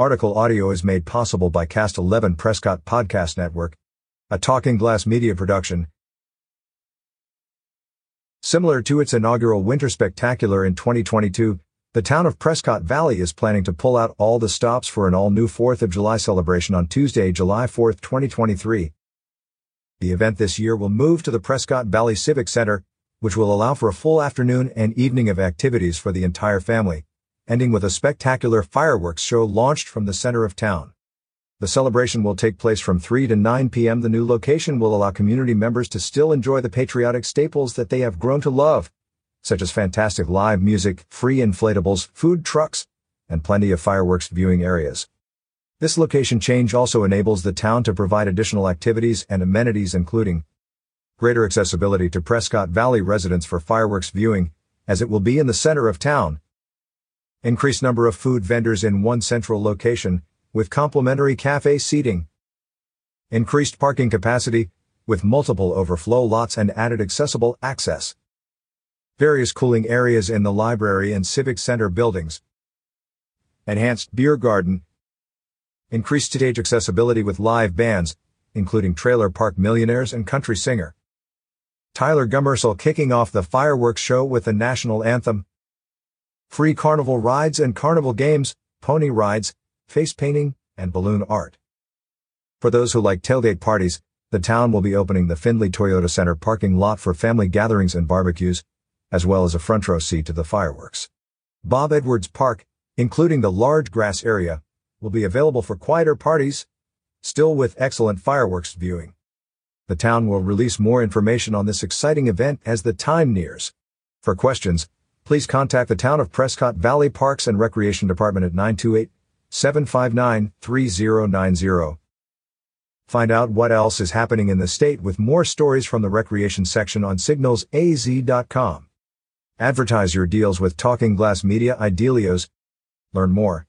Article audio is made possible by Cast 11 Prescott Podcast Network, a Talking Glass media production. Similar to its inaugural Winter Spectacular in 2022, the town of Prescott Valley is planning to pull out all the stops for an all-new 4th of July celebration on Tuesday, July 4, 2023. The event this year will move to the Prescott Valley Civic Center, which will allow for a full afternoon and evening of activities for the entire family, ending with a spectacular fireworks show launched from the center of town. The celebration will take place from 3 to 9 p.m. The new location will allow community members to still enjoy the patriotic staples that they have grown to love, such as fantastic live music, free inflatables, food trucks, and plenty of fireworks viewing areas. This location change also enables the town to provide additional activities and amenities including greater accessibility to Prescott Valley residents for fireworks viewing, as it will be in the center of town, increased number of food vendors in one central location, with complimentary cafe seating, increased parking capacity, with multiple overflow lots and added accessible access, various cooling areas in the library and civic center buildings, enhanced beer garden, increased stage accessibility with live bands, including Trailer Park Millionaires and country singer. Tyler Gummersel kicking off the fireworks show with the national anthem. Free carnival rides and carnival games, pony rides, face painting, and balloon art. For those who like tailgate parties, the town will be opening the Findlay Toyota Center parking lot for family gatherings and barbecues, as well as a front row seat to the fireworks. Bob Edwards Park, including the large grass area, will be available for quieter parties, still with excellent fireworks viewing. The town will release more information on this exciting event as the time nears. For questions, please contact the Town of Prescott Valley Parks and Recreation Department at 928 759 3090. Find out what else is happening in the state with more stories from the recreation section on signalsaz.com. Advertise your deals with Talking Glass Media Idealios. Learn more